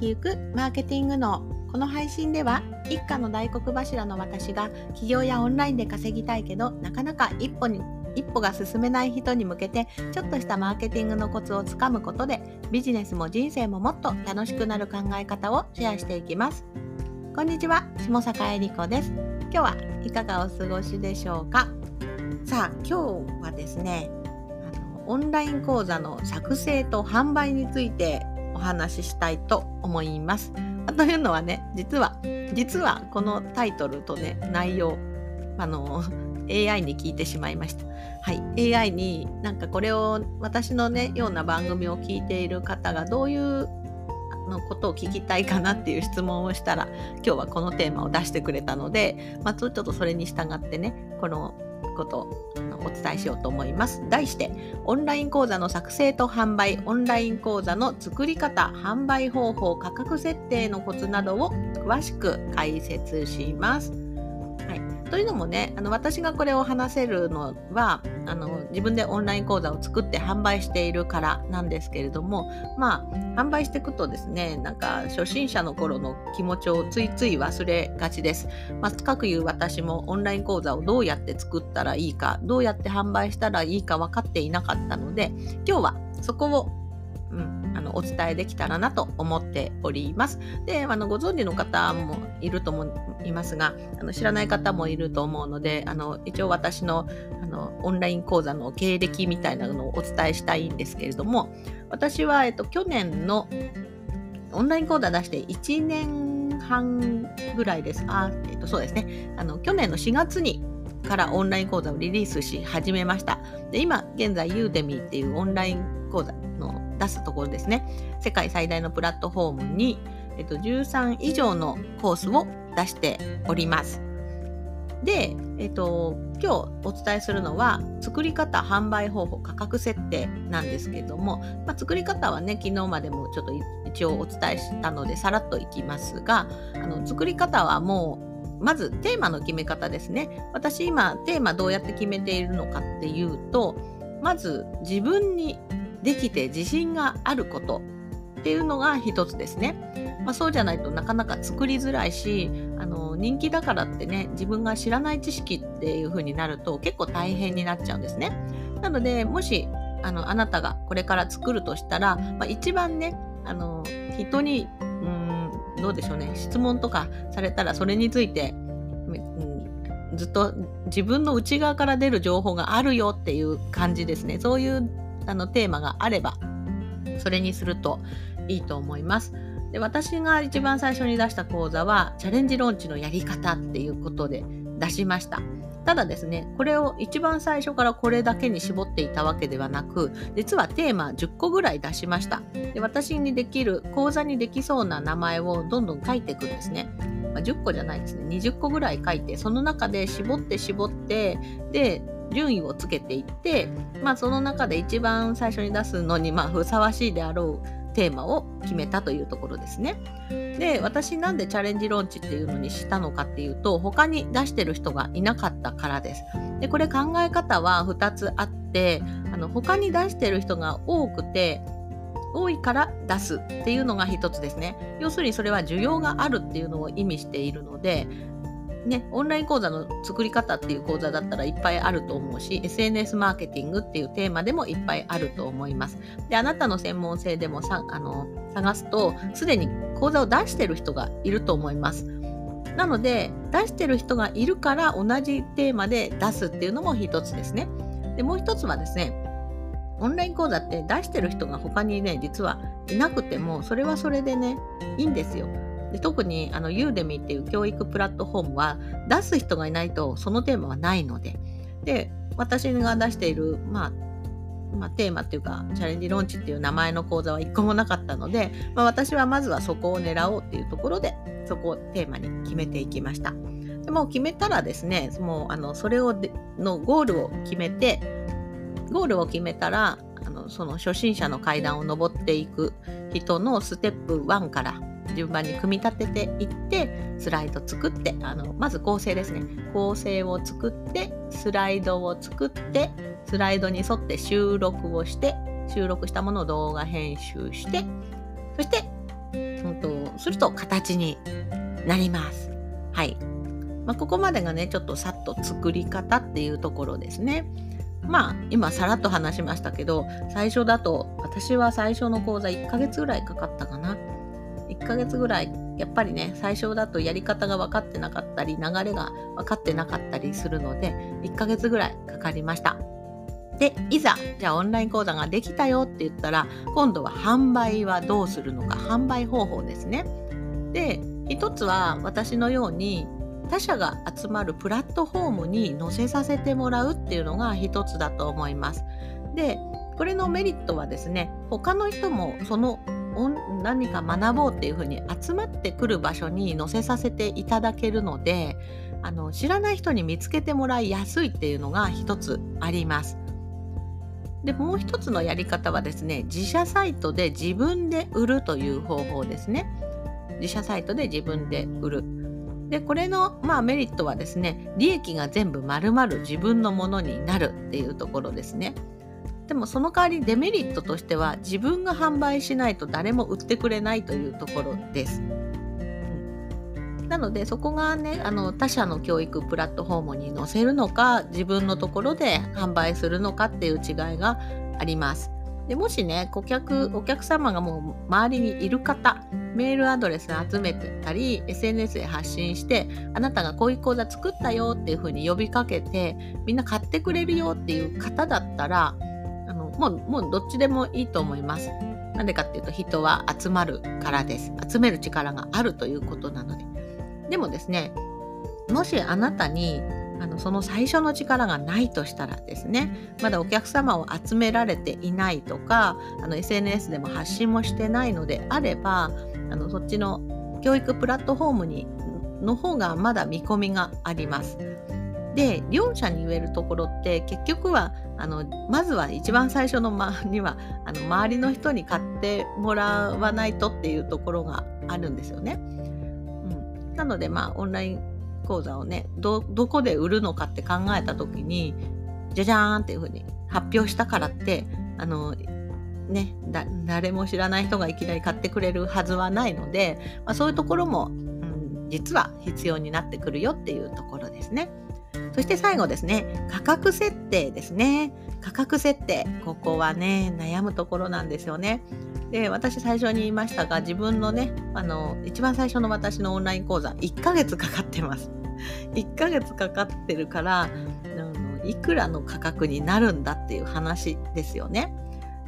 きゆくマーケティングのこの配信では一家の大黒柱の私が起業やオンラインで稼ぎたいけどなかなか一歩に一歩が進めない人に向けてちょっとしたマーケティングのコツをつかむことでビジネスも人生ももっと楽しくなる考え方をシェアしていきます。こんにちは下坂恵理子です。今日はいかがお過ごしでしょうか？さあ今日はですねあのオンライン講座の作成と販売について話ししたいと思いますというのはね実は実はこのタイトルとね内容あの AI に聞いてしまいました。はい、AI になんかこれを私のねような番組を聞いている方がどういうのことを聞きたいかなっていう質問をしたら今日はこのテーマを出してくれたので、まあ、ちょっとそれに従ってねこのことをお伝えしようと思います。題して、オンライン講座の作成と販売、オンライン講座の作り方、販売方法、価格設定のコツなどを詳しく解説します。というのもねあの私がこれを話せるのはあの自分でオンライン講座を作って販売しているからなんですけれどもまあ販売していくとですねなんか初心者の頃の気持ちをついつい忘れがちです。まあ、かくいう私もオンライン講座をどうやって作ったらいいかどうやって販売したらいいか分かっていなかったので今日はそこをうん、あのお伝えできたらなと思っております。で、あのご存知の方もいると思いますが、あの知らない方もいると思うので、あの一応私のあのオンライン講座の経歴みたいなのをお伝えしたいんですけれども、私は、えっと、去年のオンライン講座出して1年半ぐらいです。あ、えっと、そうですね。あの去年の4月にからオンライン講座をリリースし始めました。で今現在ユーデミーっていうオンライン講座の出すところですね。世界最大のプラットフォームに、えっと、13以上のコースを出しております。で、えっと、今日お伝えするのは作り方、販売方法、価格設定なんですけども、まあ、作り方はね、昨日までもちょっと一応お伝えしたのでさらっといきますが、あの作り方はもうまずテーマの決め方ですね。私今テーマどうやって決めているのかっていうと、まず自分にできて自信があることっていうのが一つですね。まあ、そうじゃないとなかなか作りづらいしあの人気だからってね自分が知らない知識っていう風になると結構大変になっちゃうんですね。なのでもしあのあなたがこれから作るとしたら、まあ、一番ねあの人にうんどうでしょうね質問とかされたらそれについて、うん、ずっと自分の内側から出る情報があるよっていう感じですねそういうあのテーマがあればそれにするといいと思います。で私が一番最初に出した講座はチャレンジローンチのやり方っていうことで出しました。ただですね、これを一番最初からこれだけに絞っていたわけではなく、実はテーマ10個ぐらい出しました。で私にできる、講座にできそうな名前をどんどん書いていくんですね。まあ、10個じゃないですね、20個ぐらい書いて、その中で絞って絞って、で、順位をつけていって、まあ、その中で一番最初に出すのに、まあ、ふさわしいであろうテーマを決めたというところですね。で私なんでチャレンジローンチっていうのにしたのかっていうと他に出してる人がいなかったからです。でこれ考え方は2つあってあの他に出してる人が多くて多いから出すっていうのが一つですね。要するにそれは需要があるっていうのを意味しているのでね、オンライン講座の作り方っていう講座だったらいっぱいあると思うし、SNS マーケティングっていうテーマでもいっぱいあると思います。で、あなたの専門性でもさあの探すと、すでに講座を出してる人がいると思います。なので、出してる人がいるから同じテーマで出すっていうのも一つですね。で、もう一つはですね、オンライン講座って出してる人が他にね、実はいなくても、それはそれでね、いいんですよ。で特にあのユーデミっていう教育プラットフォームは出す人がいないとそのテーマはないのでで私が出している、まあまあ、テーマっていうかチャレンジローンチっていう名前の講座は1個もなかったので、まあ、私はまずはそこを狙おうっていうところでそこをテーマに決めていきました。でも決めたらですねもうあのそれをのゴールを決めてゴールを決めたらあのその初心者の階段を上っていく人のステップ1から順番に組み立てていってスライド作ってあのまず構成ですね構成を作ってスライドを作ってスライドに沿って収録をして収録したものを動画編集してそしてうんと、すると形になります。はい。まあ、ここまでがね、ちょっとさっと作り方っていうところですね。まあ、今さらっと話しましたけど、最初だと、私は最初の講座1ヶ月ぐらいかかったかな。1ヶ月ぐらい、やっぱりね、最初だとやり方が分かってなかったり、流れが分かってなかったりするので、1ヶ月ぐらいかかりました。で、いざ、じゃあオンライン講座ができたよって言ったら、今度は販売はどうするのか、販売方法ですね。で、一つは私のように他者が集まるプラットフォームに載せさせてもらうっていうのが一つだと思います。で、これのメリットはですね、他の人もその何か学ぼうっていうふうに集まってくる場所に載せさせていただけるのであの知らない人に見つけてもらいやすいっていうのが一つあります。でもう一つのやり方はですね自社サイトで自分で売るという方法ですね。自社サイトで自分で売る。でこれの、まあ、メリットはですね利益が全部丸々自分のものになるっていうところですね。でもその代わりデメリットとしては自分が販売しないと誰も売ってくれないというところです。なのでそこがねあの他社の教育プラットフォームに載せるのか自分のところで販売するのかっていう違いがあります。でもしね顧客お客様がもう周りにいる方メールアドレス集めてたり SNS で発信してあなたがこういう講座作ったよっていうふうに呼びかけてみんな買ってくれるよっていう方だったらもう、もうどっちでもいいと思います。なんでかっていうと人は集まるからです。集める力があるということなので。でもですね、もしあなたにあのその最初の力がないとしたらですねまだお客様を集められていないとかあの SNS でも発信もしてないのであればあのそっちの教育プラットフォームにの方がまだ見込みがあります。で両者に言えるところって結局はあのまずは一番最初の間 にはあの周りの人に買ってもらわないとっていうところがあるんですよね。うん、なのでまあオンライン講座をねどこで売るのかって考えた時にじゃじゃーんっていうふうに発表したからってあのね誰も知らない人がいきなり買ってくれるはずはないので、まあ、そういうところも、うん、実は必要になってくるよっていうところですね。そして最後ですね、価格設定ですね。価格設定。ここはね、悩むところなんですよね。で、私最初に言いましたが、自分のね、あの、一番最初の私のオンライン講座、1ヶ月かかってます。1ヶ月かかってるから、いくらの価格になるんだっていう話ですよね。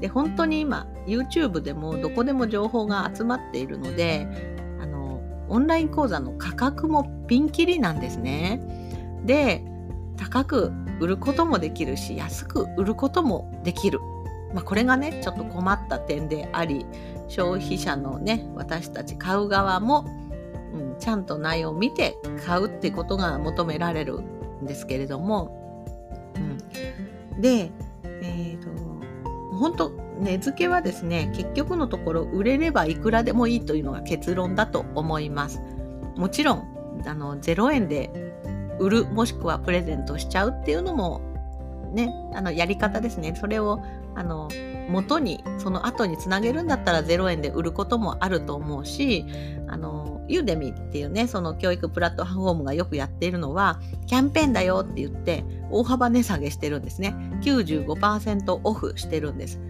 で、本当に今、YouTube でもどこでも情報が集まっているので、あの、オンライン講座の価格もピンキリなんですね。で、高く売ることもできるし安く売ることもできる、まあ、これがねちょっと困った点であり消費者のね私たち買う側も、うん、ちゃんと内容を見て買うってことが求められるんですけれども、うん、でえっ、ー、と本当値付けはですね結局のところ売れればいくらでもいいというのが結論だと思います。もちろんあの0円で売るもしくはプレゼントしちゃうっていうのもねあのやり方ですね。それをあの元にその後につなげるんだったら0円で売ることもあると思うしあのユーデミっていうねその教育プラットフォームがよくやっているのはキャンペーンだよって言って大幅値下げしてるんですね。95%オフしてるんです。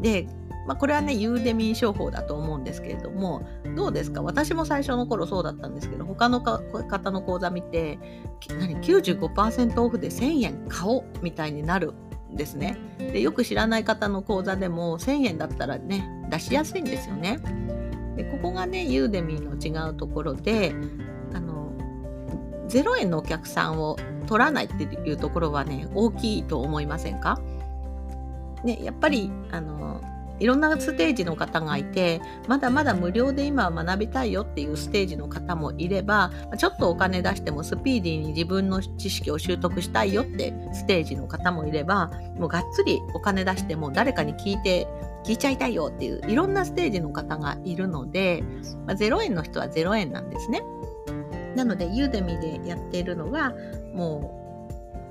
でまあ、これはね、ユーデミー商法だと思うんですけれども、どうですか？私も最初の頃そうだったんですけど、他の方の講座見て、何？95%オフで1000円買おうみたいになるんですね。で、よく知らない方の講座でも1000円だったらね、出しやすいんですよね。でここがね、ユーデミーの違うところで、あの、0円のお客さんを取らないっていうところはね、大きいと思いませんか？ね、やっぱり、あの、いろんなステージの方がいてまだまだ無料で今は学びたいよっていうステージの方もいればちょっとお金出してもスピーディーに自分の知識を習得したいよってステージの方もいればもうがっつりお金出しても誰かに聞いて聞いちゃいたいよっていういろんなステージの方がいるので、まあ、0円の人は0円なんですね。なのでユーデミでやっているのはも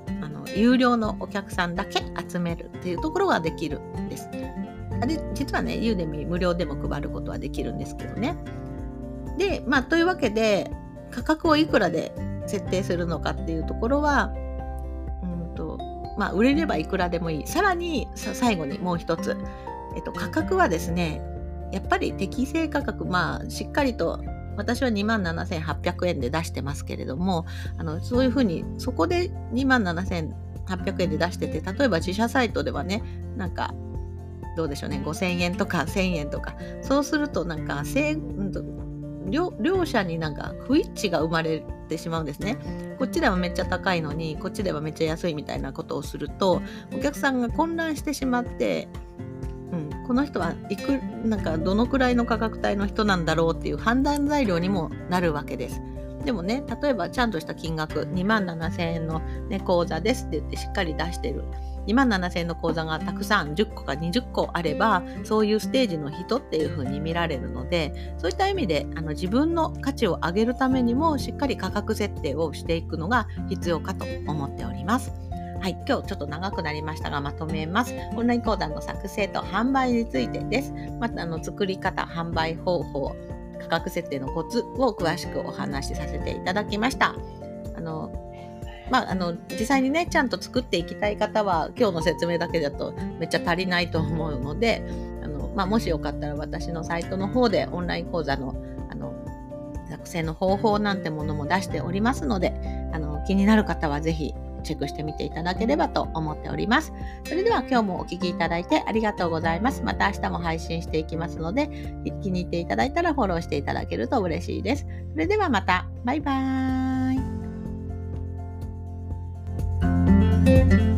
うあの有料のお客さんだけ集めるっていうところができるんです。あれ実はねユーデミ無料でも配ることはできるんですけどね。で、まあ、というわけで価格をいくらで設定するのかっていうところは、うんとまあ、売れればいくらでもいい。さらに最後にもう一つ、えっと、価格はですねやっぱり適正価格まあしっかりと私は2万7800円で出してますけれどもあのそういうふうにそこで2万7800円で出してて例えば自社サイトではねなんかどうでしょうね5000円とか1000円とかそうするとなんか両両者になんか不一致が生まれてしまうんですね。こっちではめっちゃ高いのにこっちではめっちゃ安いみたいなことをするとお客さんが混乱してしまってうん、この人はいくなんかどのくらいの価格帯の人なんだろうっていう判断材料にもなるわけです。でもね例えばちゃんとした金額2万7000円の、ね、口座ですって言ってしっかり出してる2万7000円の口座がたくさん10個か20個あればそういうステージの人っていう風に見られるのでそういった意味であの自分の価値を上げるためにもしっかり価格設定をしていくのが必要かと思っております。はい、今日ちょっと長くなりましたがまとめます。オンライン講座の作成と販売についてです。またあの作り方、販売方法、価格設定のコツを詳しくお話しさせていただきました。あのまあ、あの実際にねちゃんと作っていきたい方は今日の説明だけだとめっちゃ足りないと思うのであの、まあ、もしよかったら私のサイトの方でオンライン講座のあの作成の方法なんてものも出しておりますのであの気になる方は是非チェックしてみていただければと思っております。それでは今日もお聴きいただいてありがとうございます。また明日も配信していきますので、気に入っていただいたらフォローしていただけると嬉しいです。それではまた。バイバーイ。